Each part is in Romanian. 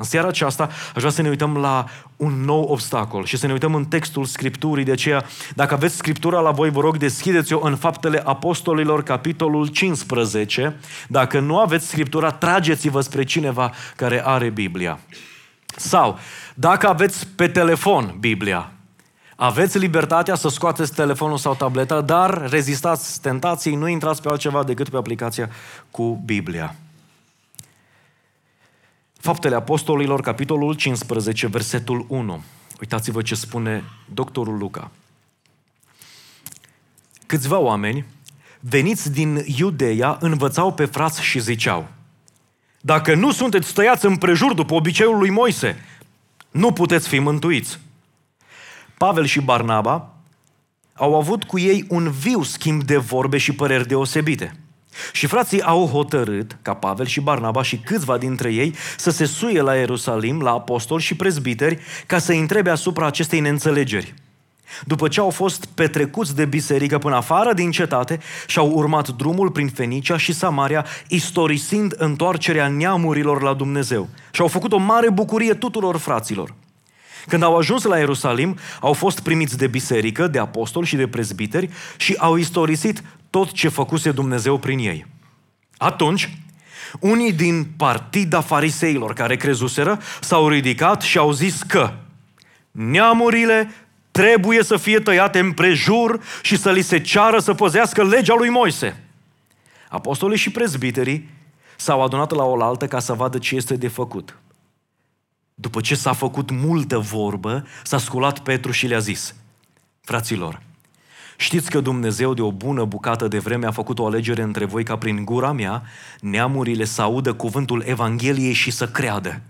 În seara aceasta aș vrea să ne uităm la un nou obstacol și să ne uităm în textul Scripturii. De aceea, dacă aveți Scriptura la voi, vă rog, deschideți-o în Faptele Apostolilor, capitolul 15. Dacă nu aveți Scriptura, trageți-vă spre cineva care are Biblia. Sau, dacă aveți pe telefon Biblia, aveți libertatea să scoateți telefonul sau tableta, dar rezistați tentației, nu intrați pe altceva decât pe aplicația cu Biblia. Faptele Apostolilor, capitolul 15, versetul 1. Uitați-vă ce spune doctorul Luca. Câțiva oameni, veniți din Iudeia, învățau pe frați și ziceau, Dacă nu sunteți tăiați împrejur după obiceiul lui Moise, nu puteți fi mântuiți. Pavel și Barnaba au avut cu ei un viu schimb de vorbe și păreri deosebite – și frații au hotărât ca Pavel și Barnaba și câțiva dintre ei să se suie la Ierusalim, la apostoli și prezbiteri, ca să întrebe asupra acestei neînțelegeri. După ce au fost petrecuți de biserică până afară din cetate și au urmat drumul prin Fenicia și Samaria, istorisind întoarcerea neamurilor la Dumnezeu. Și au făcut o mare bucurie tuturor fraților. Când au ajuns la Ierusalim, au fost primiți de biserică, de apostoli și de prezbiteri și au istorisit tot ce făcuse Dumnezeu prin ei. Atunci, unii din partida fariseilor care crezuseră s-au ridicat și au zis că neamurile trebuie să fie tăiate împrejur și să li se ceară să păzească legea lui Moise. Apostolii și prezbiterii s-au adunat la oaltă ca să vadă ce este de făcut. După ce s-a făcut multă vorbă, s-a sculat Petru și le-a zis, fraților, Știți că Dumnezeu de o bună bucată de vreme a făcut o alegere între voi ca prin gura mea neamurile să audă cuvântul Evangheliei și să creadă.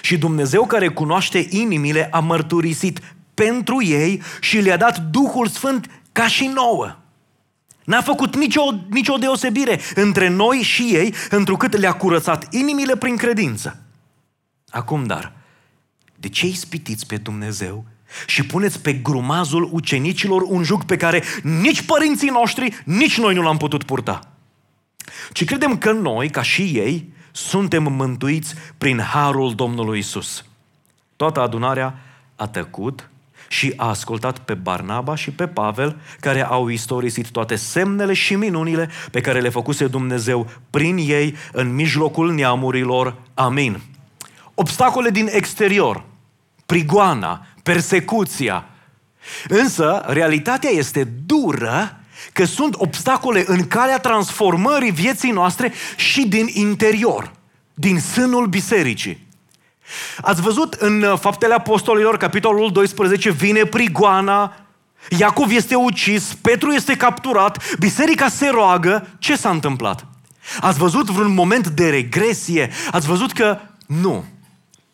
Și Dumnezeu care cunoaște inimile a mărturisit pentru ei și le-a dat Duhul Sfânt ca și nouă. N-a făcut nicio, nicio deosebire între noi și ei, întrucât le-a curățat inimile prin credință. Acum, dar, de ce ispitiți pe Dumnezeu și puneți pe grumazul ucenicilor un juc pe care nici părinții noștri, nici noi nu l-am putut purta. Ci credem că noi, ca și ei, suntem mântuiți prin harul Domnului Isus. Toată adunarea a tăcut și a ascultat pe Barnaba și pe Pavel, care au istorisit toate semnele și minunile pe care le făcuse Dumnezeu prin ei în mijlocul neamurilor. Amin. Obstacole din exterior, prigoana, persecuția. Însă, realitatea este dură că sunt obstacole în calea transformării vieții noastre și din interior, din sânul bisericii. Ați văzut în Faptele Apostolilor, capitolul 12, vine prigoana, Iacov este ucis, Petru este capturat, biserica se roagă. Ce s-a întâmplat? Ați văzut vreun moment de regresie? Ați văzut că nu.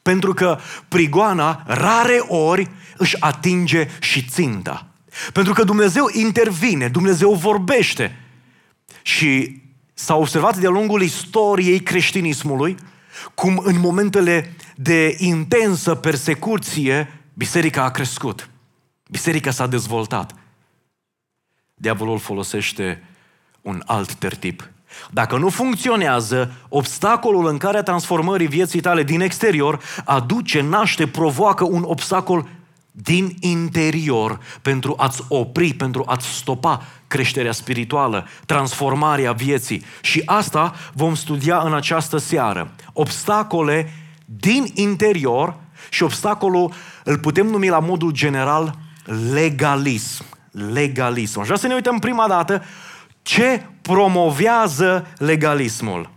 Pentru că prigoana rare ori își atinge și ținta. Pentru că Dumnezeu intervine, Dumnezeu vorbește. Și s-a observat de-a lungul istoriei creștinismului cum în momentele de intensă persecuție biserica a crescut. Biserica s-a dezvoltat. Diavolul folosește un alt tertip dacă nu funcționează, obstacolul în care transformării vieții tale din exterior aduce, naște, provoacă un obstacol din interior pentru a-ți opri, pentru a-ți stopa creșterea spirituală, transformarea vieții. Și asta vom studia în această seară. Obstacole din interior și obstacolul îl putem numi la modul general legalism. Legalism. Aș vrea să ne uităm prima dată ce promovează legalismul.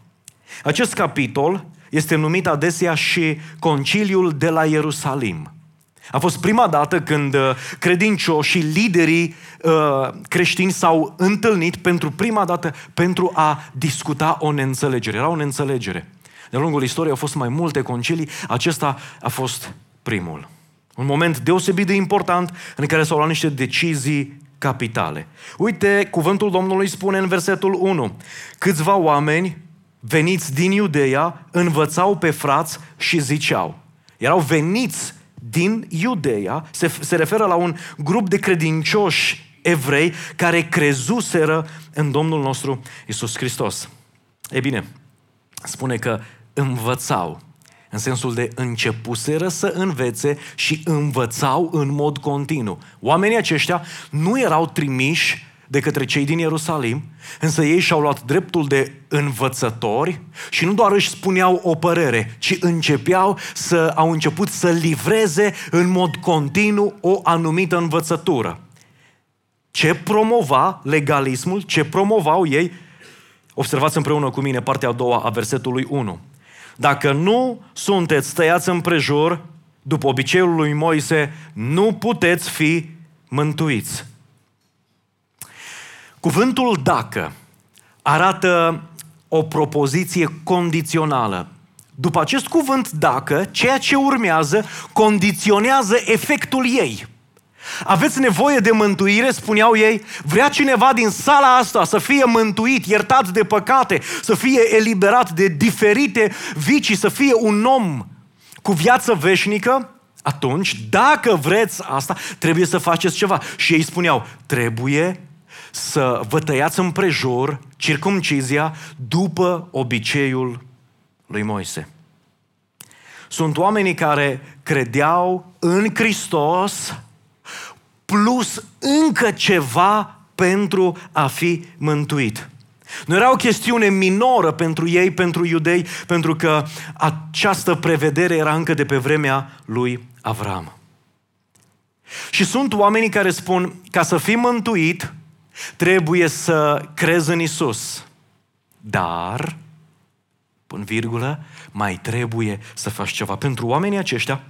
Acest capitol este numit adesea și Conciliul de la Ierusalim. A fost prima dată când uh, credincioși și liderii uh, creștini s-au întâlnit pentru prima dată pentru a discuta o neînțelegere. Era o neînțelegere. De lungul istoriei au fost mai multe concilii, acesta a fost primul. Un moment deosebit de important în care s-au luat niște decizii capitale. Uite, cuvântul Domnului spune în versetul 1. Câțiva oameni veniți din Iudeea învățau pe frați și ziceau. Erau veniți din Iudeea, se, se referă la un grup de credincioși evrei care crezuseră în Domnul nostru Isus Hristos. E bine, spune că învățau. În sensul de începuseră să învețe și învățau în mod continuu. Oamenii aceștia nu erau trimiși de către cei din Ierusalim, însă ei și-au luat dreptul de învățători și nu doar își spuneau o părere, ci începeau să, au început să livreze în mod continuu o anumită învățătură. Ce promova legalismul, ce promovau ei, observați împreună cu mine partea a doua a versetului 1. Dacă nu sunteți tăiați împrejur, după obiceiul lui Moise, nu puteți fi mântuiți. Cuvântul dacă arată o propoziție condițională. După acest cuvânt dacă, ceea ce urmează condiționează efectul ei. Aveți nevoie de mântuire, spuneau ei, vrea cineva din sala asta să fie mântuit, iertat de păcate, să fie eliberat de diferite vicii, să fie un om cu viață veșnică, atunci, dacă vreți asta, trebuie să faceți ceva. Și ei spuneau, trebuie să vă tăiați împrejur circumcizia după obiceiul lui Moise. Sunt oamenii care credeau în Hristos plus încă ceva pentru a fi mântuit. Nu era o chestiune minoră pentru ei, pentru iudei, pentru că această prevedere era încă de pe vremea lui Avram. Și sunt oamenii care spun, ca să fii mântuit, trebuie să crezi în Isus. Dar, pun virgulă, mai trebuie să faci ceva. Pentru oamenii aceștia,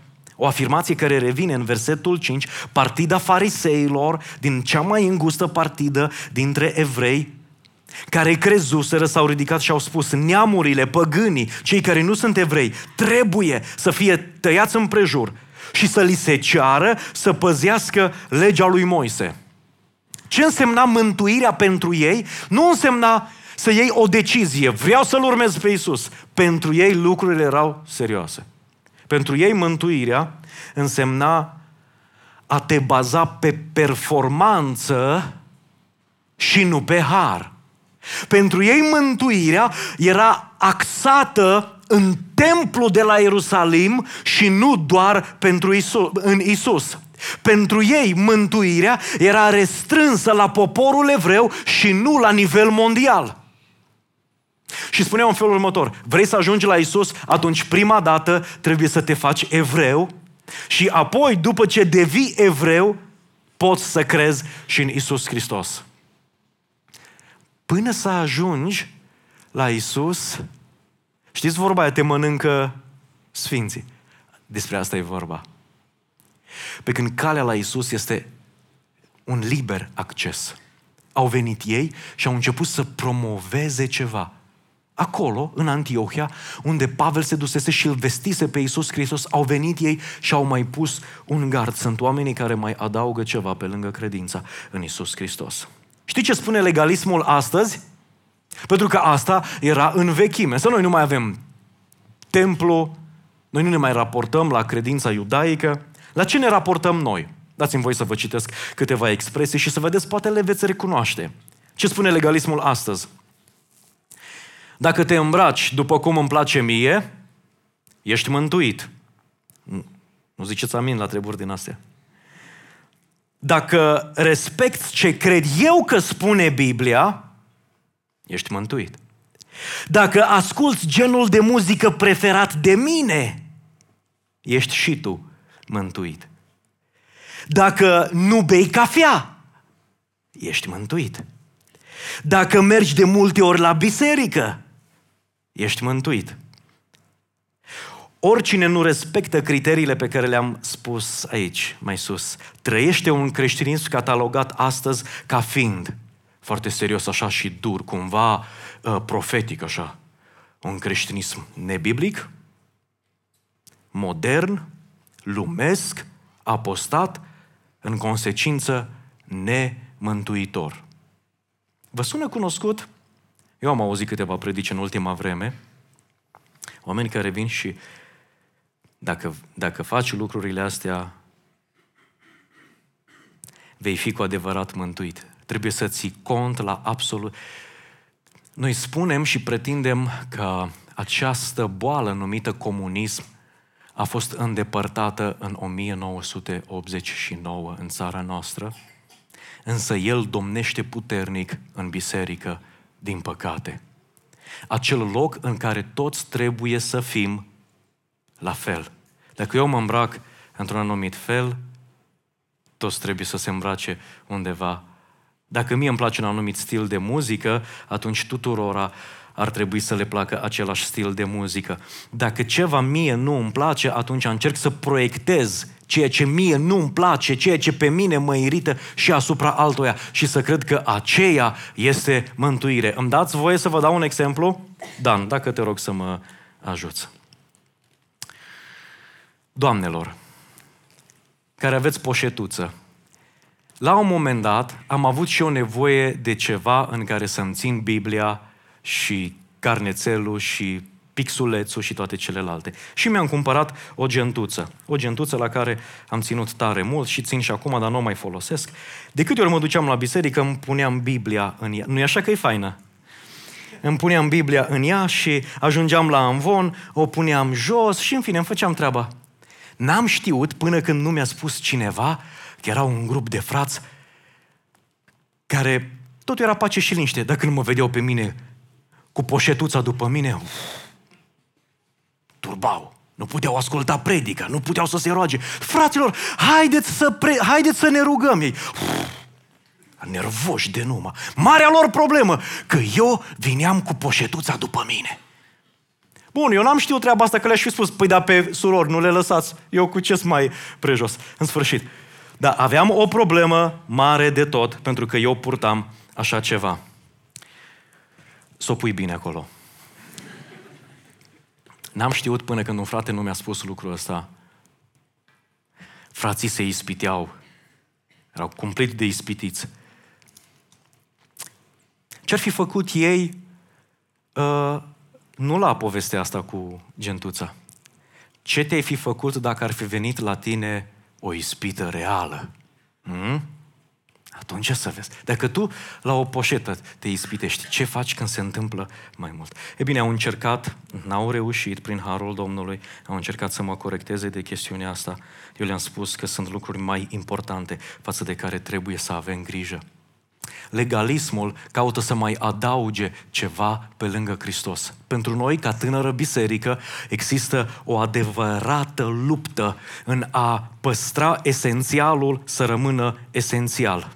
o afirmație care revine în versetul 5, partida fariseilor, din cea mai îngustă partidă dintre evrei, care crezuseră, s-au ridicat și au spus, neamurile, păgânii, cei care nu sunt evrei, trebuie să fie tăiați împrejur și să li se ceară să păzească legea lui Moise. Ce însemna mântuirea pentru ei? Nu însemna să iei o decizie, vreau să-L urmez pe Isus. Pentru ei lucrurile erau serioase. Pentru ei mântuirea însemna a te baza pe performanță și nu pe har. Pentru ei mântuirea era axată în templu de la Ierusalim și nu doar pentru Isus, în Isus. Pentru ei mântuirea era restrânsă la poporul evreu și nu la nivel mondial. Și spuneau în felul următor, vrei să ajungi la Isus, atunci prima dată trebuie să te faci evreu și apoi, după ce devii evreu, poți să crezi și în Isus Hristos. Până să ajungi la Isus, știți vorba aia, te mănâncă sfinții. Despre asta e vorba. Pe când calea la Isus este un liber acces. Au venit ei și au început să promoveze ceva. Acolo, în Antiohia, unde Pavel se dusese și îl vestise pe Iisus Hristos, au venit ei și au mai pus un gard. Sunt oamenii care mai adaugă ceva pe lângă credința în Iisus Hristos. Știi ce spune legalismul astăzi? Pentru că asta era în vechime. Să noi nu mai avem templu, noi nu ne mai raportăm la credința iudaică. La ce ne raportăm noi? Dați-mi voi să vă citesc câteva expresii și să vedeți, poate le veți recunoaște. Ce spune legalismul astăzi? Dacă te îmbraci după cum îmi place mie, ești mântuit. Nu ziceți amin la treburi din astea. Dacă respecti ce cred eu că spune Biblia, ești mântuit. Dacă asculți genul de muzică preferat de mine, ești și tu mântuit. Dacă nu bei cafea, ești mântuit. Dacă mergi de multe ori la biserică, ești mântuit. Oricine nu respectă criteriile pe care le-am spus aici, mai sus, trăiește un creștinism catalogat astăzi ca fiind foarte serios așa și dur, cumva uh, profetic așa. Un creștinism nebiblic, modern, lumesc, apostat, în consecință nemântuitor. Vă sună cunoscut? Eu am auzit câteva predici în ultima vreme, oameni care vin și dacă, dacă faci lucrurile astea, vei fi cu adevărat mântuit. Trebuie să ții cont la absolut... Noi spunem și pretindem că această boală numită comunism a fost îndepărtată în 1989 în țara noastră, însă El domnește puternic în biserică, din păcate. Acel loc în care toți trebuie să fim la fel. Dacă eu mă îmbrac într-un anumit fel, toți trebuie să se îmbrace undeva. Dacă mie îmi place un anumit stil de muzică, atunci tuturora ar trebui să le placă același stil de muzică. Dacă ceva mie nu îmi place, atunci încerc să proiectez ceea ce mie nu îmi place, ceea ce pe mine mă irită și asupra altoia și să cred că aceea este mântuire. Îmi dați voie să vă dau un exemplu? Dan, dacă te rog să mă ajuți. Doamnelor, care aveți poșetuță, la un moment dat am avut și o nevoie de ceva în care să-mi țin Biblia și carnețelul și pixulețul și toate celelalte. Și mi-am cumpărat o gentuță. O gentuță la care am ținut tare mult și țin și acum, dar nu o mai folosesc. De câte ori mă duceam la biserică, îmi puneam Biblia în ea. Nu-i așa că e faină? Îmi puneam Biblia în ea și ajungeam la amvon, o puneam jos și în fine îmi făceam treaba. N-am știut până când nu mi-a spus cineva că era un grup de frați care tot era pace și liniște. Dacă nu mă vedeau pe mine cu poșetuța după mine, uf, turbau. Nu puteau asculta predica, nu puteau să se roage. Fraților, haideți să, pre- haideți să ne rugăm ei. Uf, nervoși de numă. Marea lor problemă, că eu vineam cu poșetuța după mine. Bun, eu n-am știut treaba asta, că le-aș fi spus, păi da, pe surori, nu le lăsați, eu cu ce mai prejos. În sfârșit. Dar aveam o problemă mare de tot, pentru că eu purtam așa ceva. Să o pui bine acolo. N-am știut până când un frate nu mi-a spus lucrul ăsta. Frații se ispiteau. Erau complet de ispitiți. Ce-ar fi făcut ei uh, nu la povestea asta cu gentuța. Ce te-ai fi făcut dacă ar fi venit la tine o ispită reală? Hmm? Atunci să vezi. Dacă tu la o poșetă te ispitești, ce faci când se întâmplă mai mult? E bine, au încercat, n-au reușit prin harul Domnului, au încercat să mă corecteze de chestiunea asta. Eu le-am spus că sunt lucruri mai importante față de care trebuie să avem grijă. Legalismul caută să mai adauge ceva pe lângă Hristos. Pentru noi, ca tânără biserică, există o adevărată luptă în a păstra esențialul să rămână esențial.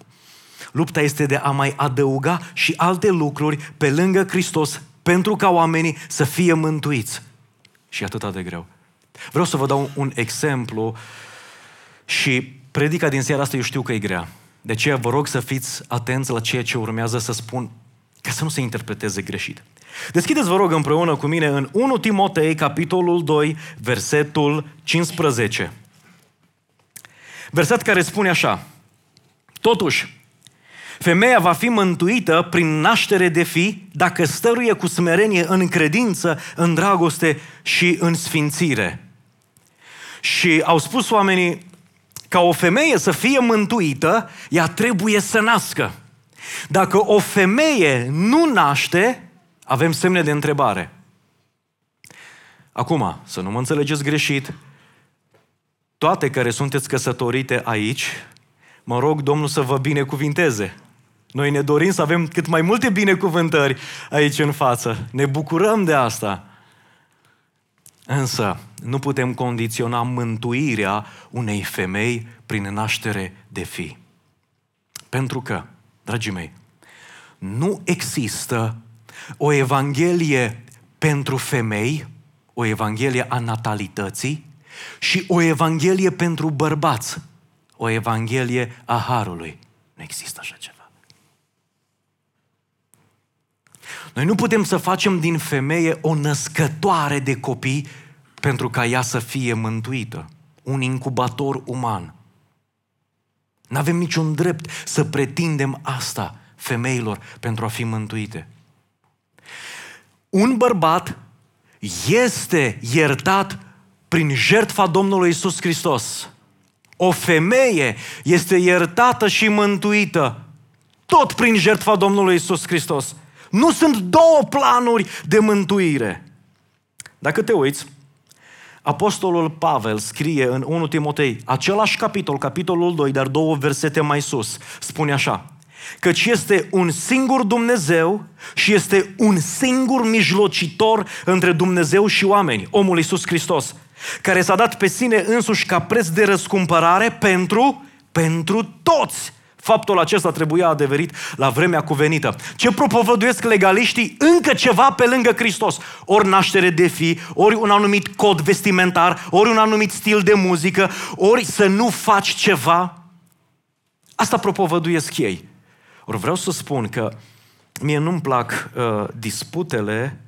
Lupta este de a mai adăuga și alte lucruri pe lângă Hristos pentru ca oamenii să fie mântuiți. Și atât de greu. Vreau să vă dau un exemplu și predica din seara asta eu știu că e grea. De aceea vă rog să fiți atenți la ceea ce urmează să spun, ca să nu se interpreteze greșit. Deschideți, vă rog, împreună cu mine în 1 Timotei, capitolul 2, versetul 15. Verset care spune așa, Totuși, Femeia va fi mântuită prin naștere de fi dacă stăruie cu smerenie în credință, în dragoste și în sfințire. Și au spus oamenii, ca o femeie să fie mântuită, ea trebuie să nască. Dacă o femeie nu naște, avem semne de întrebare. Acum, să nu mă înțelegeți greșit, toate care sunteți căsătorite aici, mă rog Domnul să vă binecuvinteze. Noi ne dorim să avem cât mai multe binecuvântări aici în față. Ne bucurăm de asta. Însă, nu putem condiționa mântuirea unei femei prin naștere de fi. Pentru că, dragii mei, nu există o evanghelie pentru femei, o evanghelie a natalității și o evanghelie pentru bărbați, o evanghelie a harului. Nu există așa ceva. Noi nu putem să facem din femeie o născătoare de copii pentru ca ea să fie mântuită. Un incubator uman. Nu avem niciun drept să pretindem asta femeilor pentru a fi mântuite. Un bărbat este iertat prin jertfa Domnului Isus Hristos. O femeie este iertată și mântuită tot prin jertfa Domnului Isus Hristos. Nu sunt două planuri de mântuire. Dacă te uiți, Apostolul Pavel scrie în 1 Timotei, același capitol, capitolul 2, dar două versete mai sus, spune așa, căci este un singur Dumnezeu și este un singur mijlocitor între Dumnezeu și oameni, omul Iisus Hristos, care s-a dat pe sine însuși ca preț de răscumpărare pentru, pentru toți Faptul acesta trebuia adeverit la vremea cuvenită. Ce propovăduiesc legaliștii? Încă ceva pe lângă Hristos. Ori naștere de fi, ori un anumit cod vestimentar, ori un anumit stil de muzică, ori să nu faci ceva. Asta propovăduiesc ei. Ori vreau să spun că mie nu-mi plac uh, disputele,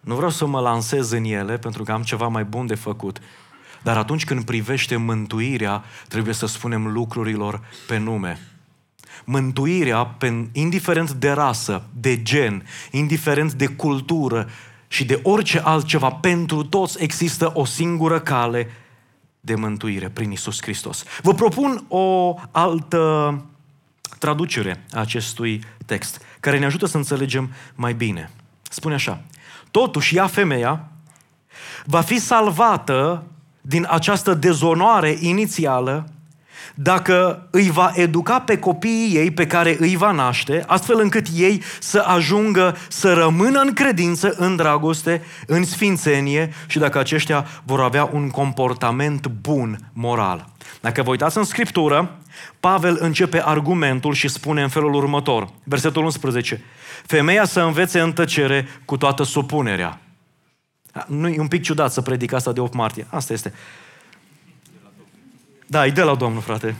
nu vreau să mă lansez în ele pentru că am ceva mai bun de făcut. Dar atunci când privește mântuirea, trebuie să spunem lucrurilor pe nume. Mântuirea, indiferent de rasă, de gen, indiferent de cultură și de orice altceva, pentru toți există o singură cale de mântuire prin Isus Hristos. Vă propun o altă traducere a acestui text, care ne ajută să înțelegem mai bine. Spune așa, totuși ea, femeia, va fi salvată din această dezonoare inițială dacă îi va educa pe copiii ei pe care îi va naște, astfel încât ei să ajungă să rămână în credință, în dragoste, în sfințenie și dacă aceștia vor avea un comportament bun, moral. Dacă vă uitați în Scriptură, Pavel începe argumentul și spune în felul următor, versetul 11, Femeia să învețe în tăcere cu toată supunerea. Nu e un pic ciudat să predic asta de 8 martie. Asta este. Da, e de la Domnul, frate.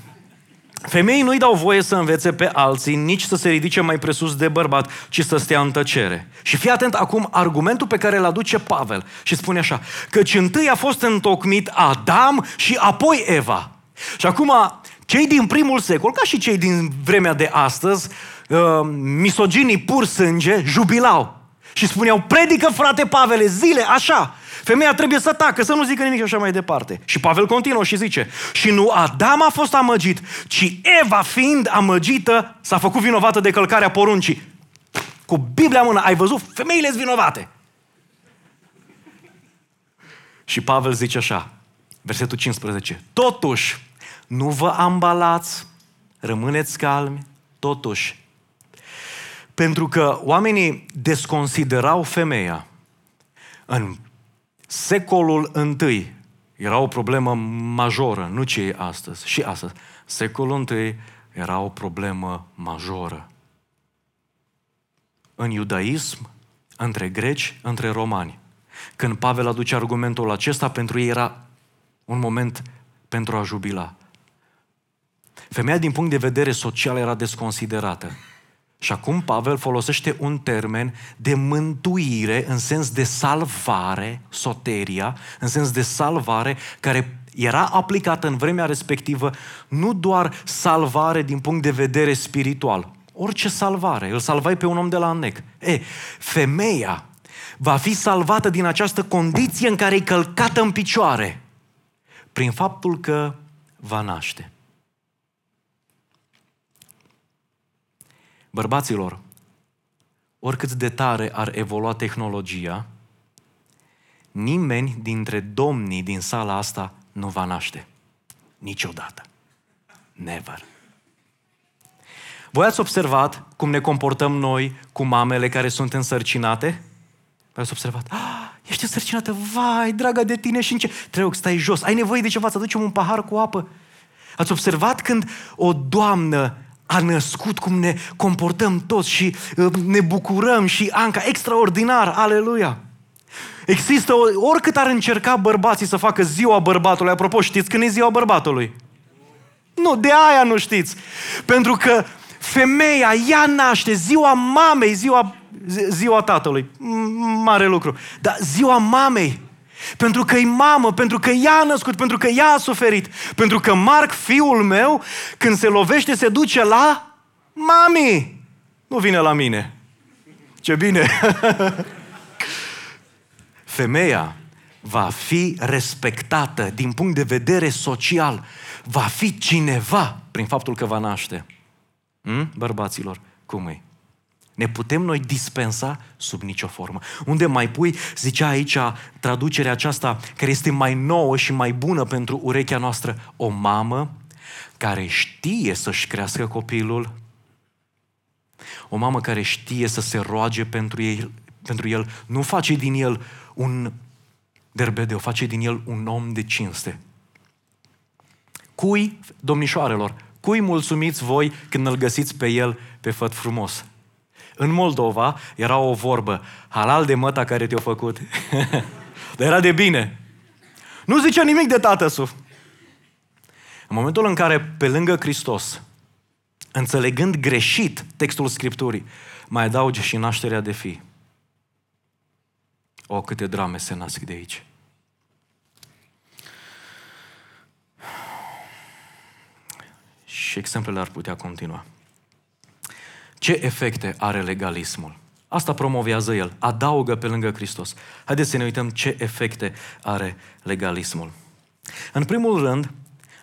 Femeii nu-i dau voie să învețe pe alții, nici să se ridice mai presus de bărbat, ci să stea în tăcere. Și fii atent acum argumentul pe care îl aduce Pavel și spune așa, căci întâi a fost întocmit Adam și apoi Eva. Și acum, cei din primul secol, ca și cei din vremea de astăzi, uh, misoginii pur sânge, jubilau. Și spuneau, predică frate Pavele, zile, așa. Femeia trebuie să tacă, să nu zică nimic și așa mai departe. Și Pavel continuă și zice, și nu Adam a fost amăgit, ci Eva fiind amăgită s-a făcut vinovată de călcarea poruncii. Cu Biblia în mână, ai văzut? Femeile sunt vinovate. Și Pavel zice așa, versetul 15, totuși, nu vă ambalați, rămâneți calmi, totuși, pentru că oamenii desconsiderau femeia. În secolul I era o problemă majoră, nu ce e astăzi, și astăzi. Secolul I era o problemă majoră. În iudaism, între greci, între romani. Când Pavel aduce argumentul acesta, pentru ei era un moment pentru a jubila. Femeia, din punct de vedere social, era desconsiderată. Și acum Pavel folosește un termen de mântuire în sens de salvare, soteria, în sens de salvare, care era aplicată în vremea respectivă nu doar salvare din punct de vedere spiritual, orice salvare, îl salvai pe un om de la nec. E, femeia va fi salvată din această condiție în care e călcată în picioare, prin faptul că va naște. Bărbaților, oricât de tare ar evolua tehnologia, nimeni dintre domnii din sala asta nu va naște. Niciodată. Never. Voi ați observat cum ne comportăm noi cu mamele care sunt însărcinate? Voi ați observat? Ah, ești însărcinată, vai, dragă de tine și în ce? Trebuie să stai jos, ai nevoie de ceva, să aducem un pahar cu apă. Ați observat când o doamnă a născut, cum ne comportăm toți și uh, ne bucurăm și Anca, extraordinar, aleluia! Există, oricât ar încerca bărbații să facă ziua bărbatului, apropo, știți când e ziua bărbatului? Nu, de aia nu știți. Pentru că femeia, ea naște, ziua mamei, ziua, ziua tatălui, mare lucru, dar ziua mamei, pentru că e mamă, pentru că ea a născut, pentru că ea a suferit. Pentru că Marc, fiul meu, când se lovește, se duce la mami. Nu vine la mine. Ce bine! Femeia va fi respectată din punct de vedere social. Va fi cineva prin faptul că va naște. Hmm? Bărbaților, cum e? Ne putem noi dispensa sub nicio formă. Unde mai pui, zicea aici traducerea aceasta, care este mai nouă și mai bună pentru urechea noastră, o mamă care știe să-și crească copilul, o mamă care știe să se roage pentru, ei, pentru el, nu face din el un derbede, o face din el un om de cinste. Cui, domnișoarelor, cui mulțumiți voi când îl găsiți pe el pe făt frumos? În Moldova era o vorbă, halal de măta care te-a făcut. Dar era de bine. Nu zicea nimic de tatăsu. În momentul în care, pe lângă Hristos, înțelegând greșit textul Scripturii, mai adauge și nașterea de fi. O, câte drame se nasc de aici. Și exemplele ar putea continua. Ce efecte are legalismul? Asta promovează el. Adaugă pe lângă Hristos. Haideți să ne uităm ce efecte are legalismul. În primul rând,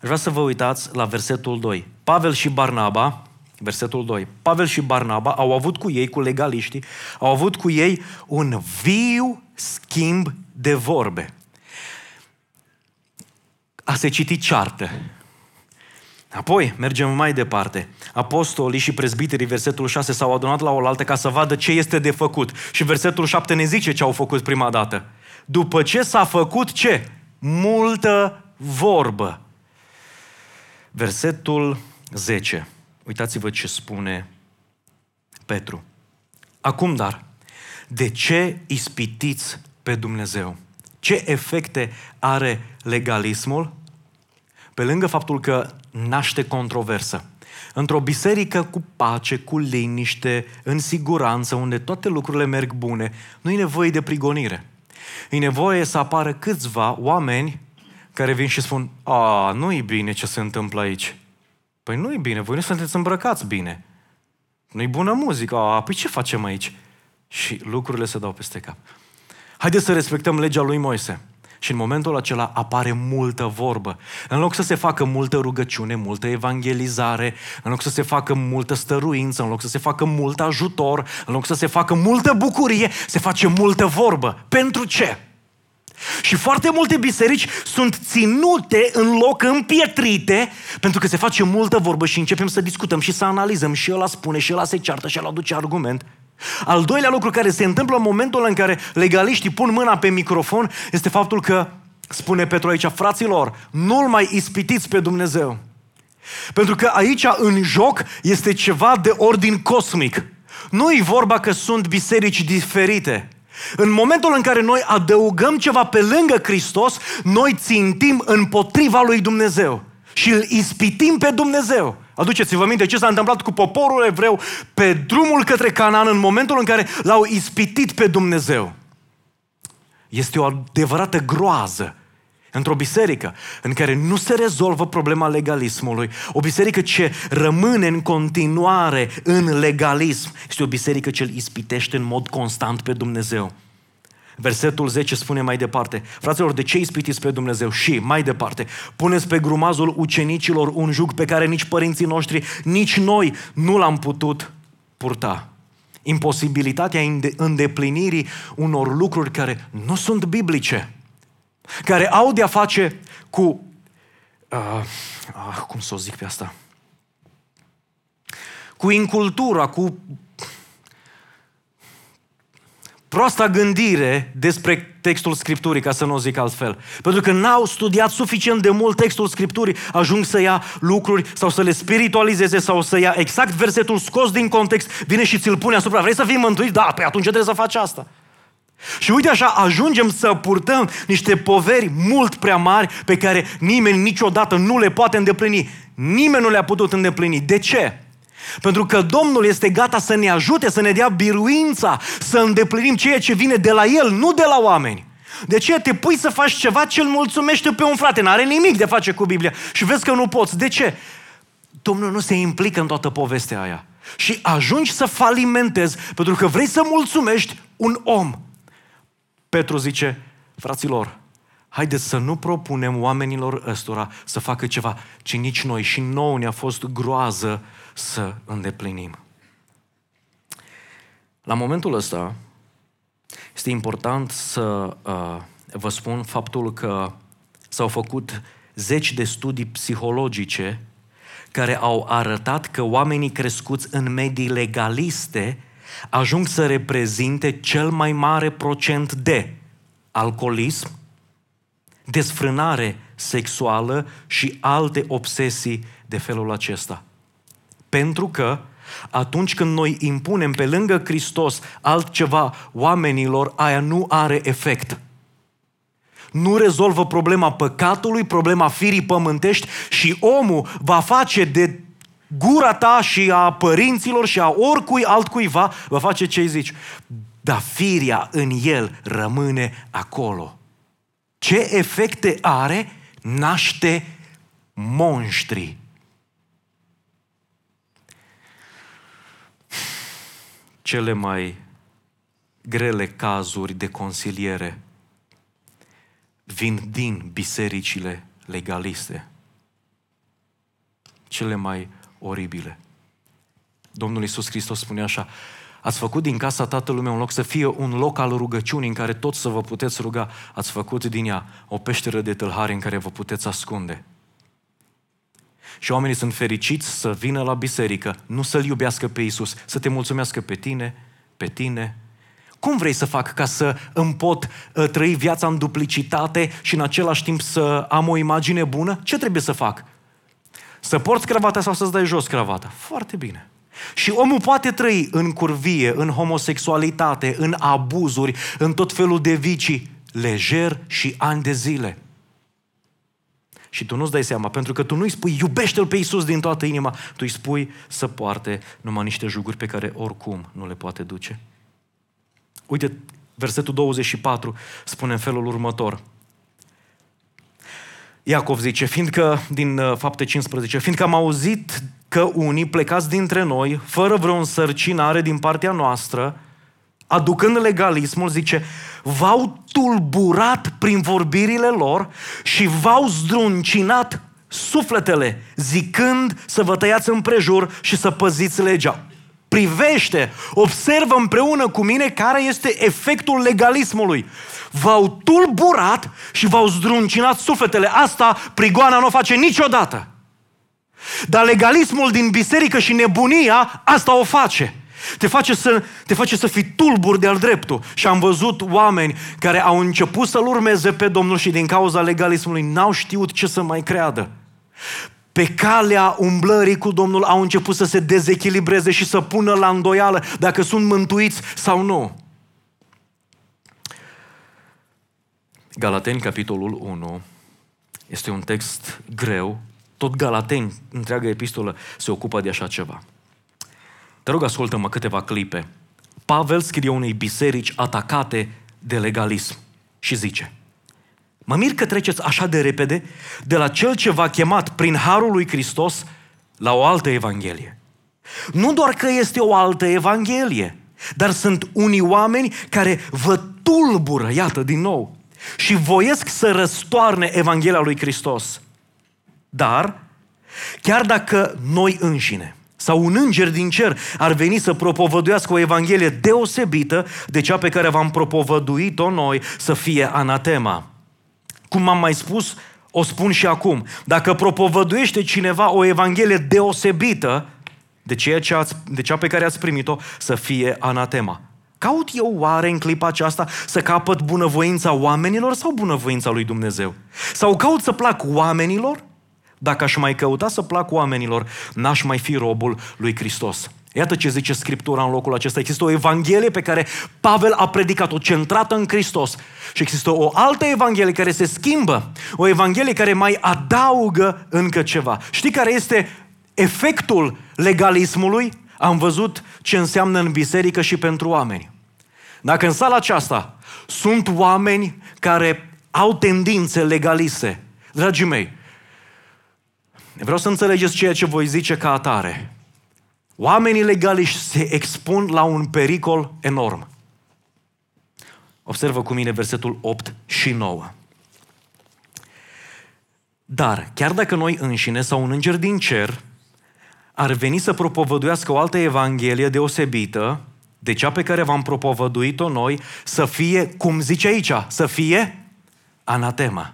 vreau să vă uitați la versetul 2. Pavel și Barnaba, versetul 2, Pavel și Barnaba au avut cu ei, cu legaliștii, au avut cu ei un viu schimb de vorbe. A se citi ceartă. Apoi, mergem mai departe. Apostolii și prezbiterii, versetul 6, s-au adunat la oaltă ca să vadă ce este de făcut. Și versetul 7 ne zice ce au făcut prima dată. După ce s-a făcut ce? Multă vorbă. Versetul 10. Uitați-vă ce spune Petru. Acum dar, de ce ispitiți pe Dumnezeu? Ce efecte are legalismul? Pe lângă faptul că naște controversă. Într-o biserică cu pace, cu liniște, în siguranță, unde toate lucrurile merg bune, nu e nevoie de prigonire. E nevoie să apară câțiva oameni care vin și spun, a, nu e bine ce se întâmplă aici. Păi nu e bine, voi nu sunteți îmbrăcați bine. Nu-i bună muzică, a, păi ce facem aici? Și lucrurile se dau peste cap. Haideți să respectăm legea lui Moise. Și în momentul acela apare multă vorbă. În loc să se facă multă rugăciune, multă evangelizare, în loc să se facă multă stăruință, în loc să se facă mult ajutor, în loc să se facă multă bucurie, se face multă vorbă. Pentru ce? Și foarte multe biserici sunt ținute în loc împietrite pentru că se face multă vorbă și începem să discutăm și să analizăm și ăla spune și ăla se ceartă și ăla aduce argument. Al doilea lucru care se întâmplă în momentul în care legaliștii pun mâna pe microfon este faptul că, spune Petru aici, fraților, nu-L mai ispitiți pe Dumnezeu. Pentru că aici, în joc, este ceva de ordin cosmic. Nu e vorba că sunt biserici diferite. În momentul în care noi adăugăm ceva pe lângă Hristos, noi țintim împotriva lui Dumnezeu și îl ispitim pe Dumnezeu. Aduceți-vă minte ce s-a întâmplat cu poporul evreu pe drumul către Canaan în momentul în care l-au ispitit pe Dumnezeu. Este o adevărată groază într-o biserică în care nu se rezolvă problema legalismului, o biserică ce rămâne în continuare în legalism, este o biserică ce îl ispitește în mod constant pe Dumnezeu. Versetul 10 spune mai departe, fraților, de ce ispitiți pe Dumnezeu? Și, mai departe, puneți pe grumazul ucenicilor un jug pe care nici părinții noștri, nici noi nu l-am putut purta. Imposibilitatea îndeplinirii unor lucruri care nu sunt biblice, care au de-a face cu... Uh, uh, cum să o zic pe asta? Cu incultura, cu proasta gândire despre textul Scripturii, ca să nu o zic altfel. Pentru că n-au studiat suficient de mult textul Scripturii, ajung să ia lucruri sau să le spiritualizeze sau să ia exact versetul scos din context, vine și ți-l pune asupra. Vrei să fii mântuit? Da, pe atunci trebuie să faci asta. Și uite așa, ajungem să purtăm niște poveri mult prea mari pe care nimeni niciodată nu le poate îndeplini. Nimeni nu le-a putut îndeplini. De ce? Pentru că Domnul este gata să ne ajute, să ne dea biruința, să îndeplinim ceea ce vine de la El, nu de la oameni. De ce te pui să faci ceva ce îl mulțumește pe un frate? N-are nimic de face cu Biblia. Și vezi că nu poți. De ce? Domnul nu se implică în toată povestea aia. Și ajungi să falimentezi pentru că vrei să mulțumești un om. Petru zice, fraților, haideți să nu propunem oamenilor ăstora să facă ceva, ci nici noi și nouă ne-a fost groază să îndeplinim. La momentul ăsta este important să uh, vă spun faptul că s-au făcut zeci de studii psihologice care au arătat că oamenii crescuți în medii legaliste ajung să reprezinte cel mai mare procent de alcoolism, desfrânare sexuală și alte obsesii de felul acesta. Pentru că atunci când noi impunem pe lângă Hristos altceva oamenilor, aia nu are efect. Nu rezolvă problema păcatului, problema firii pământești și omul va face de gura ta și a părinților și a oricui altcuiva, va face ce îi zici. Dar firia în el rămâne acolo. Ce efecte are? Naște monștri. Cele mai grele cazuri de consiliere vin din bisericile legaliste. Cele mai oribile. Domnul Iisus Hristos spune așa, ați făcut din casa Tatălui meu un loc să fie un loc al rugăciunii în care tot să vă puteți ruga, ați făcut din ea o peșteră de tâlhare în care vă puteți ascunde. Și oamenii sunt fericiți să vină la biserică, nu să-L iubească pe Iisus, să te mulțumească pe tine, pe tine. Cum vrei să fac ca să îmi pot uh, trăi viața în duplicitate și în același timp să am o imagine bună? Ce trebuie să fac? Să porți cravata sau să-ți dai jos cravata? Foarte bine. Și omul poate trăi în curvie, în homosexualitate, în abuzuri, în tot felul de vicii, lejer și ani de zile. Și tu nu-ți dai seama, pentru că tu nu-i spui iubește-L pe Iisus din toată inima, tu îi spui să poarte numai niște juguri pe care oricum nu le poate duce. Uite, versetul 24 spune în felul următor. Iacov zice, fiindcă, din uh, fapte 15, fiindcă am auzit că unii plecați dintre noi, fără vreo însărcinare din partea noastră, aducând legalismul, zice, v-au tulburat prin vorbirile lor și v-au zdruncinat sufletele, zicând să vă tăiați împrejur și să păziți legea. Privește, observă împreună cu mine care este efectul legalismului. V-au tulburat și v-au zdruncinat sufletele. Asta prigoana nu o face niciodată. Dar legalismul din biserică și nebunia, asta o face. Te face să, te face să fii tulbur de-al dreptul. Și am văzut oameni care au început să-L urmeze pe Domnul și din cauza legalismului n-au știut ce să mai creadă. Pe calea umblării cu Domnul au început să se dezechilibreze și să pună la îndoială dacă sunt mântuiți sau nu. Galateni, capitolul 1, este un text greu. Tot Galateni, întreaga epistolă, se ocupă de așa ceva. Te rog, ascultă-mă câteva clipe. Pavel scrie unei biserici atacate de legalism și zice Mă mir că treceți așa de repede de la cel ce v-a chemat prin harul lui Hristos la o altă evanghelie. Nu doar că este o altă evanghelie, dar sunt unii oameni care vă tulbură, iată, din nou, și voiesc să răstoarne Evanghelia lui Hristos. Dar, chiar dacă noi înșine sau un înger din cer ar veni să propovăduiască o Evanghelie deosebită de cea pe care v-am propovăduit-o noi să fie anatema. Cum am mai spus, o spun și acum. Dacă propovăduiește cineva o Evanghelie deosebită de, ceea ce ați, de cea pe care ați primit-o, să fie anatema. Caut eu oare în clipa aceasta să capăt bunăvoința oamenilor sau bunăvoința lui Dumnezeu? Sau caut să plac oamenilor? Dacă aș mai căuta să plac oamenilor, n-aș mai fi robul lui Hristos. Iată ce zice Scriptura în locul acesta. Există o evanghelie pe care Pavel a predicat-o, centrată în Hristos. Și există o altă evanghelie care se schimbă, o evanghelie care mai adaugă încă ceva. Știi care este efectul legalismului? Am văzut ce înseamnă în biserică și pentru oameni. Dacă în sala aceasta sunt oameni care au tendințe legaliste, dragii mei, vreau să înțelegeți ceea ce voi zice ca atare. Oamenii legaliști se expun la un pericol enorm. Observă cu mine versetul 8 și 9. Dar, chiar dacă noi înșine sau un înger din cer ar veni să propovăduiască o altă evanghelie deosebită, de cea pe care v-am propovăduit-o noi să fie, cum zice aici, să fie anatema.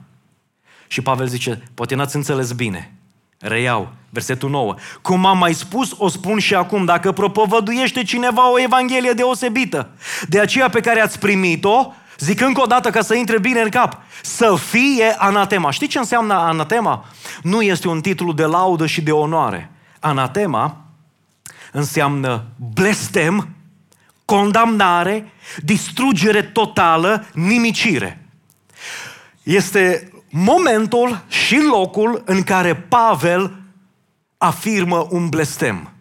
Și Pavel zice, poate n-ați înțeles bine. Reiau, versetul 9. Cum am mai spus, o spun și acum, dacă propovăduiește cineva o evanghelie deosebită, de aceea pe care ați primit-o, zic încă o dată ca să intre bine în cap, să fie anatema. Știți ce înseamnă anatema? Nu este un titlu de laudă și de onoare. Anatema înseamnă blestem, condamnare, distrugere totală, nimicire. Este momentul și locul în care Pavel afirmă un blestem.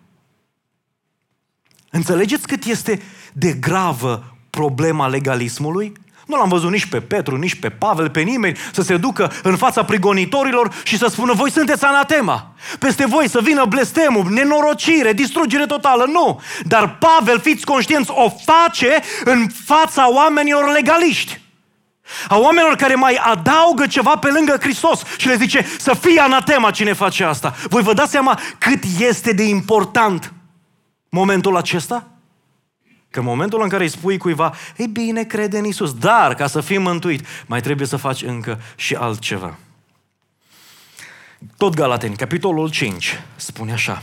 Înțelegeți cât este de gravă problema legalismului? Nu l-am văzut nici pe Petru, nici pe Pavel, pe nimeni să se ducă în fața prigonitorilor și să spună voi sunteți anatema. Peste voi să vină blestemul, nenorocire, distrugere totală. Nu! Dar Pavel, fiți conștienți, o face în fața oamenilor legaliști. A oamenilor care mai adaugă ceva pe lângă Hristos și le zice să fie anatema cine face asta. Voi vă dați seama cât este de important momentul acesta? Că în momentul în care îi spui cuiva, ei bine, crede în Isus, dar ca să fii mântuit, mai trebuie să faci încă și altceva. Tot Galateni, capitolul 5, spune așa.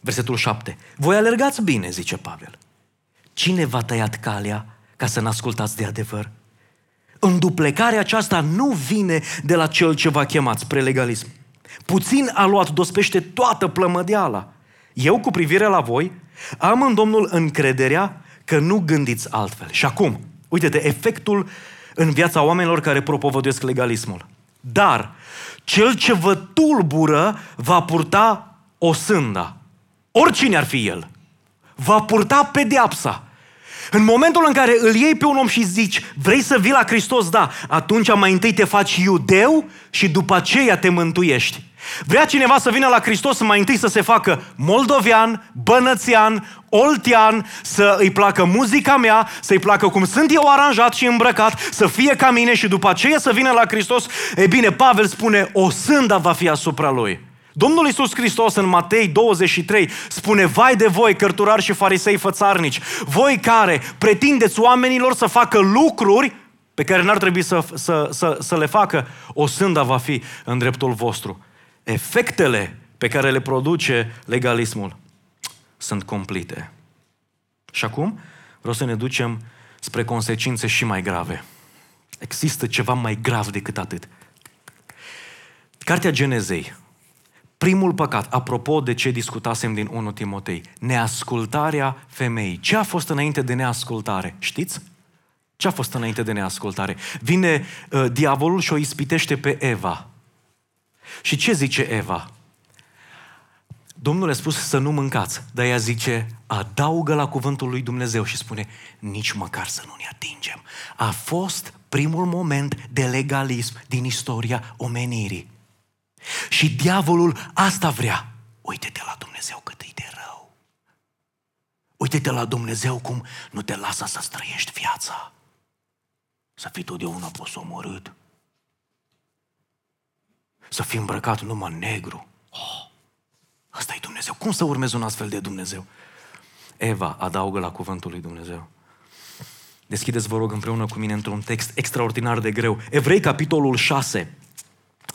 Versetul 7. Voi alergați bine, zice Pavel. Cine v-a tăiat calea ca să n-ascultați de adevăr? Înduplecarea aceasta nu vine de la cel ce v-a chemat spre legalism. Puțin a luat dospește toată plămădeala. Eu, cu privire la voi, am în Domnul încrederea că nu gândiți altfel. Și acum, uite-te, efectul în viața oamenilor care propovăduiesc legalismul. Dar cel ce vă tulbură va purta o sânda. Oricine ar fi el. Va purta pedeapsa. În momentul în care îl iei pe un om și zici, vrei să vii la Hristos, da, atunci mai întâi te faci iudeu și după aceea te mântuiești. Vrea cineva să vină la Hristos mai întâi să se facă moldovean, bănățian, oltean, să îi placă muzica mea, să-i placă cum sunt eu aranjat și îmbrăcat, să fie ca mine și după aceea să vină la Hristos. E bine, Pavel spune, o sânda va fi asupra lui. Domnul Iisus Hristos în Matei 23 spune, vai de voi, cărturari și farisei fățarnici, voi care pretindeți oamenilor să facă lucruri pe care n-ar trebui să, să, să, să le facă, o sânda va fi în dreptul vostru efectele pe care le produce legalismul sunt complete. Și acum vreau să ne ducem spre consecințe și mai grave. Există ceva mai grav decât atât. Cartea Genezei, primul păcat, apropo de ce discutasem din 1 Timotei, neascultarea femeii. Ce a fost înainte de neascultare? Știți? Ce a fost înainte de neascultare? Vine uh, diavolul și o ispitește pe Eva. Și ce zice Eva? Domnul a spus să nu mâncați, dar ea zice, adaugă la cuvântul lui Dumnezeu și spune, nici măcar să nu ne atingem. A fost primul moment de legalism din istoria omenirii. Și diavolul asta vrea. Uite-te la Dumnezeu cât e de rău. Uite-te la Dumnezeu cum nu te lasă să străiești viața. Să fii totdeauna posomorât să fii îmbrăcat numai negru. Oh, asta e Dumnezeu. Cum să urmezi un astfel de Dumnezeu? Eva adaugă la cuvântul lui Dumnezeu. Deschideți, vă rog, împreună cu mine într-un text extraordinar de greu. Evrei, capitolul 6.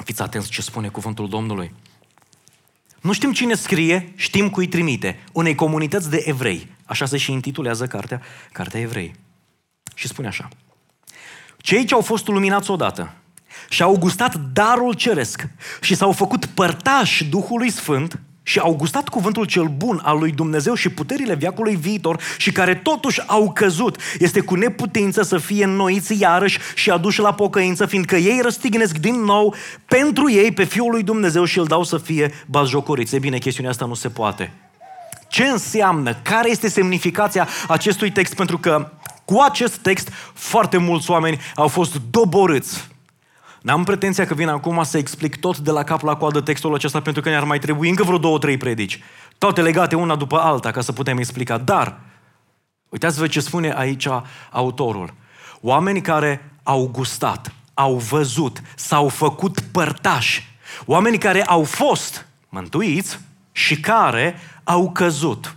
Fiți atenți ce spune cuvântul Domnului. Nu știm cine scrie, știm cui trimite. Unei comunități de evrei. Așa se și intitulează cartea, Cartea Evrei. Și spune așa. Cei ce au fost luminați odată, și au gustat darul ceresc și s-au făcut părtași Duhului Sfânt și au gustat cuvântul cel bun al lui Dumnezeu și puterile viacului viitor și care totuși au căzut. Este cu neputință să fie înnoiți iarăși și aduși la pocăință, fiindcă ei răstignesc din nou pentru ei pe Fiul lui Dumnezeu și îl dau să fie bazjocoriți. E bine, chestiunea asta nu se poate. Ce înseamnă? Care este semnificația acestui text? Pentru că cu acest text foarte mulți oameni au fost doborâți N-am pretenția că vin acum să explic tot de la cap la coadă textul acesta pentru că ne-ar mai trebui încă vreo două, trei predici. Toate legate una după alta ca să putem explica. Dar, uitați-vă ce spune aici autorul. Oameni care au gustat, au văzut, s-au făcut părtași. Oameni care au fost mântuiți și care au căzut.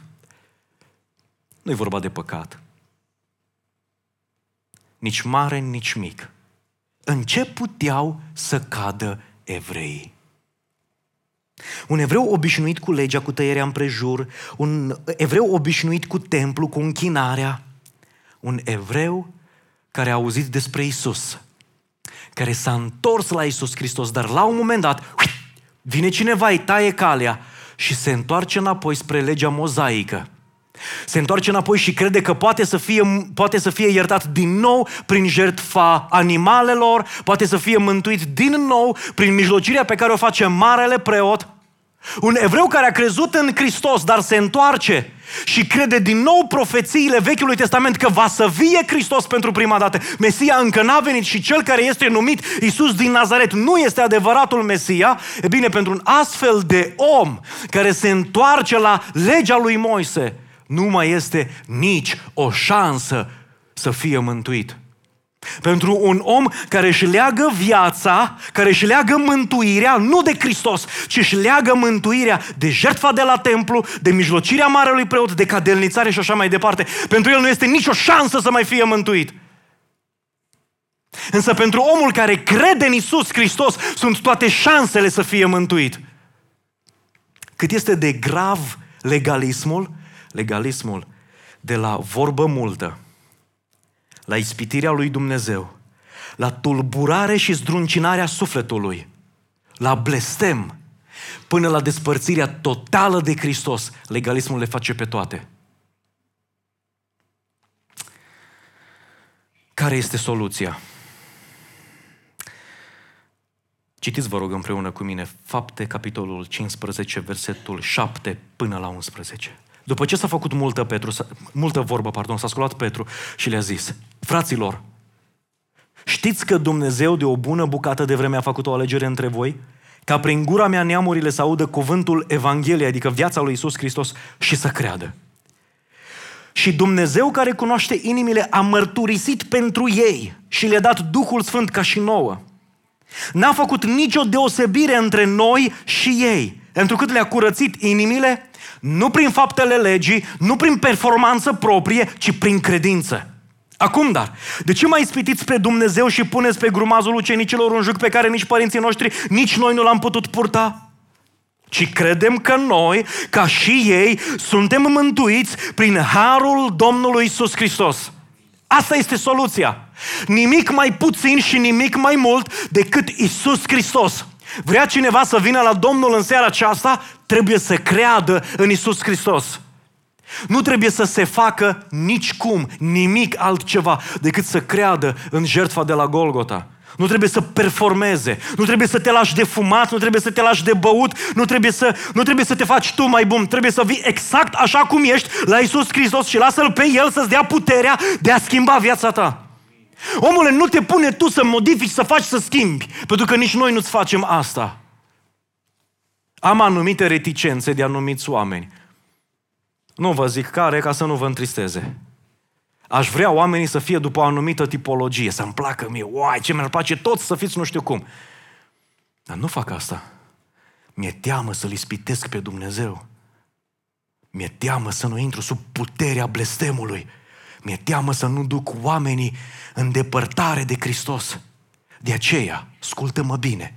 Nu e vorba de păcat. Nici mare, nici mic. În ce puteau să cadă evreii? Un evreu obișnuit cu legea, cu tăierea împrejur, un evreu obișnuit cu templu, cu închinarea, un evreu care a auzit despre Isus, care s-a întors la Isus Hristos, dar la un moment dat vine cineva, îi taie calea și se întoarce înapoi spre legea mozaică. Se întoarce înapoi și crede că poate să fie, poate să fie iertat din nou prin jertfa animalelor, poate să fie mântuit din nou prin mijlocirea pe care o face marele preot. Un evreu care a crezut în Hristos, dar se întoarce și crede din nou profețiile Vechiului Testament că va să vie Hristos pentru prima dată. Mesia încă n-a venit și cel care este numit Isus din Nazaret nu este adevăratul Mesia. E bine, pentru un astfel de om care se întoarce la legea lui Moise, nu mai este nici o șansă să fie mântuit. Pentru un om care își leagă viața, care își leagă mântuirea, nu de Hristos, ci își leagă mântuirea de jertfa de la templu, de mijlocirea marelui preot, de cadelnițare și așa mai departe. Pentru el nu este nicio șansă să mai fie mântuit. Însă pentru omul care crede în Isus Hristos, sunt toate șansele să fie mântuit. Cât este de grav legalismul, legalismul de la vorbă multă, la ispitirea lui Dumnezeu, la tulburare și zdruncinarea sufletului, la blestem, până la despărțirea totală de Hristos. Legalismul le face pe toate. Care este soluția? Citiți, vă rog, împreună cu mine Fapte, capitolul 15, versetul 7 până la 11. După ce s-a făcut multă, Petru, multă vorbă, pardon, s-a sculat Petru și le-a zis, fraților, știți că Dumnezeu de o bună bucată de vreme a făcut o alegere între voi? Ca prin gura mea neamurile să audă cuvântul Evangheliei, adică viața lui Isus Hristos și să creadă. Și Dumnezeu care cunoaște inimile a mărturisit pentru ei și le-a dat Duhul Sfânt ca și nouă. N-a făcut nicio deosebire între noi și ei, pentru cât le-a curățit inimile nu prin faptele legii, nu prin performanță proprie, ci prin credință. Acum, dar, de ce mai ispitiți spre Dumnezeu și puneți pe grumazul ucenicilor un juc pe care nici părinții noștri, nici noi nu l-am putut purta? Ci credem că noi, ca și ei, suntem mântuiți prin harul Domnului Isus Hristos. Asta este soluția. Nimic mai puțin și nimic mai mult decât Isus Hristos. Vrea cineva să vină la Domnul în seara aceasta? Trebuie să creadă în Isus Hristos. Nu trebuie să se facă nici cum nimic altceva decât să creadă în jertfa de la Golgota. Nu trebuie să performeze, nu trebuie să te lași de fumat, nu trebuie să te lași de băut, nu trebuie să, nu trebuie să te faci tu mai bun, trebuie să vii exact așa cum ești la Isus Hristos și lasă-L pe El să-ți dea puterea de a schimba viața ta. Omule, nu te pune tu să modifici, să faci, să schimbi, pentru că nici noi nu-ți facem asta. Am anumite reticențe de anumiți oameni. Nu vă zic care, ca să nu vă întristeze. Aș vrea oamenii să fie după o anumită tipologie, să-mi placă mie, uai, ce mi-ar place toți să fiți nu știu cum. Dar nu fac asta. Mi-e teamă să-L ispitesc pe Dumnezeu. Mi-e teamă să nu intru sub puterea blestemului. Mi-e teamă să nu duc oamenii în depărtare de Hristos. De aceea, ascultă-mă bine,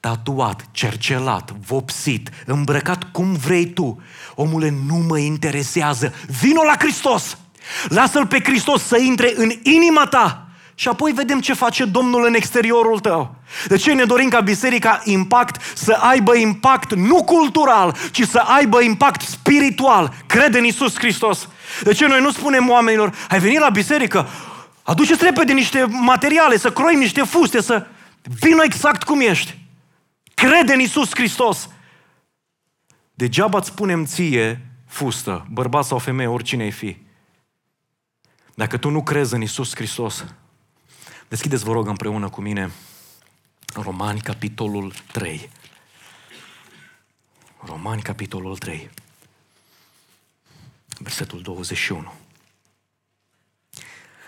tatuat, cercelat, vopsit, îmbrăcat cum vrei tu, omule, nu mă interesează. Vino la Hristos! Lasă-L pe Hristos să intre în inima ta și apoi vedem ce face Domnul în exteriorul tău. De ce ne dorim ca biserica impact să aibă impact nu cultural, ci să aibă impact spiritual? Crede în Isus Hristos. De ce noi nu spunem oamenilor, ai venit la biserică, aduceți repede niște materiale, să croim niște fuste, să vină exact cum ești. Crede în Isus Hristos. Degeaba îți spunem ție fustă, bărbat sau femeie, oricine ai fi. Dacă tu nu crezi în Isus Hristos, deschideți, vă rog, împreună cu mine Romani, capitolul 3. Romani, capitolul 3. Versetul 21.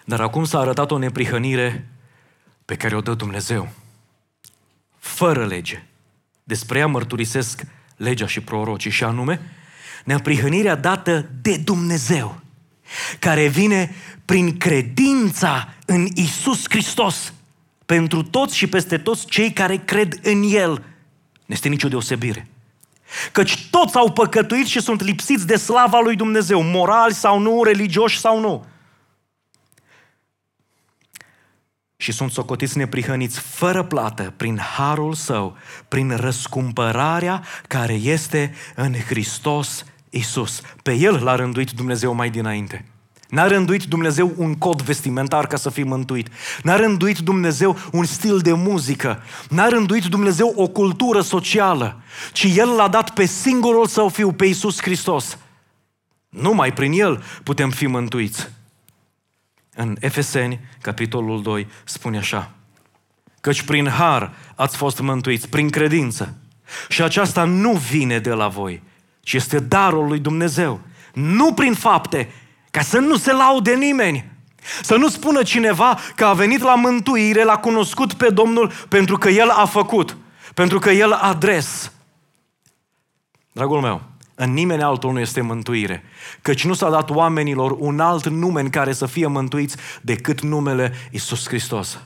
Dar acum s-a arătat o neprihănire pe care o dă Dumnezeu. Fără lege. Despre ea mărturisesc legea și prorocii și anume Neprihănirea dată de Dumnezeu, care vine prin credința în Isus Hristos pentru toți și peste toți cei care cred în El. Nu este nicio deosebire. Căci toți au păcătuit și sunt lipsiți de slava lui Dumnezeu, morali sau nu, religioși sau nu. Și sunt socotiți neprihăniți fără plată prin harul său, prin răscumpărarea care este în Hristos Isus. Pe El l-a rânduit Dumnezeu mai dinainte. N-a rânduit Dumnezeu un cod vestimentar ca să fii mântuit. N-a rânduit Dumnezeu un stil de muzică. N-a rânduit Dumnezeu o cultură socială. Ci El l-a dat pe singurul Său Fiu, pe Iisus Hristos. Numai prin El putem fi mântuiți. În Efeseni, capitolul 2, spune așa. Căci prin har ați fost mântuiți, prin credință. Și aceasta nu vine de la voi, ci este darul lui Dumnezeu. Nu prin fapte, ca să nu se laude nimeni. Să nu spună cineva că a venit la mântuire, l-a cunoscut pe Domnul pentru că El a făcut, pentru că El a adres. Dragul meu, în nimeni altul nu este mântuire, căci nu s-a dat oamenilor un alt nume în care să fie mântuiți decât numele Isus Hristos.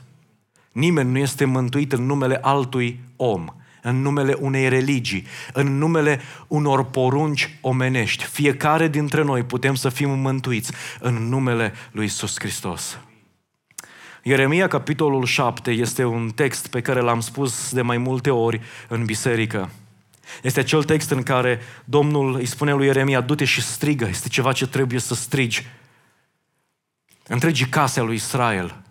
Nimeni nu este mântuit în numele altui om în numele unei religii, în numele unor porunci omenești. Fiecare dintre noi putem să fim mântuiți în numele lui Isus Hristos. Ieremia, capitolul 7, este un text pe care l-am spus de mai multe ori în biserică. Este acel text în care Domnul îi spune lui Ieremia, du-te și strigă, este ceva ce trebuie să strigi. Întregii case a lui Israel.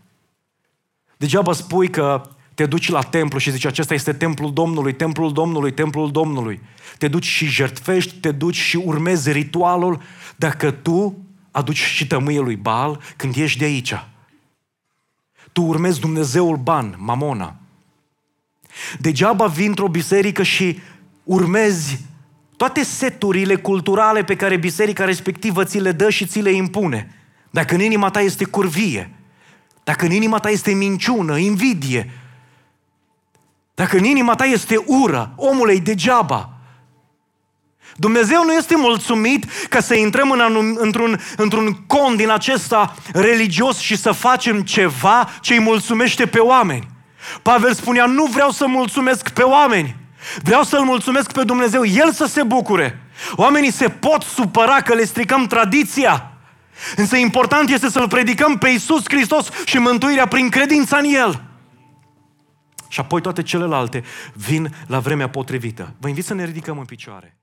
Degeaba spui că te duci la templu și zici, acesta este templul Domnului, templul Domnului, templul Domnului. Te duci și jertfești, te duci și urmezi ritualul, dacă tu aduci și tămâie lui Bal când ești de aici. Tu urmezi Dumnezeul ban, mamona. Degeaba vii într-o biserică și urmezi toate seturile culturale pe care biserica respectivă ți le dă și ți le impune. Dacă în inima ta este curvie, dacă în inima ta este minciună, invidie, dacă în inima ta este ură, omule, degeaba. Dumnezeu nu este mulțumit ca să intrăm în anum, într-un, într-un con din acesta religios și să facem ceva ce îi mulțumește pe oameni. Pavel spunea, nu vreau să mulțumesc pe oameni, vreau să-L mulțumesc pe Dumnezeu, El să se bucure. Oamenii se pot supăra că le stricăm tradiția, însă important este să-L predicăm pe Iisus Hristos și mântuirea prin credința în El. Și apoi toate celelalte vin la vremea potrivită. Vă invit să ne ridicăm în picioare.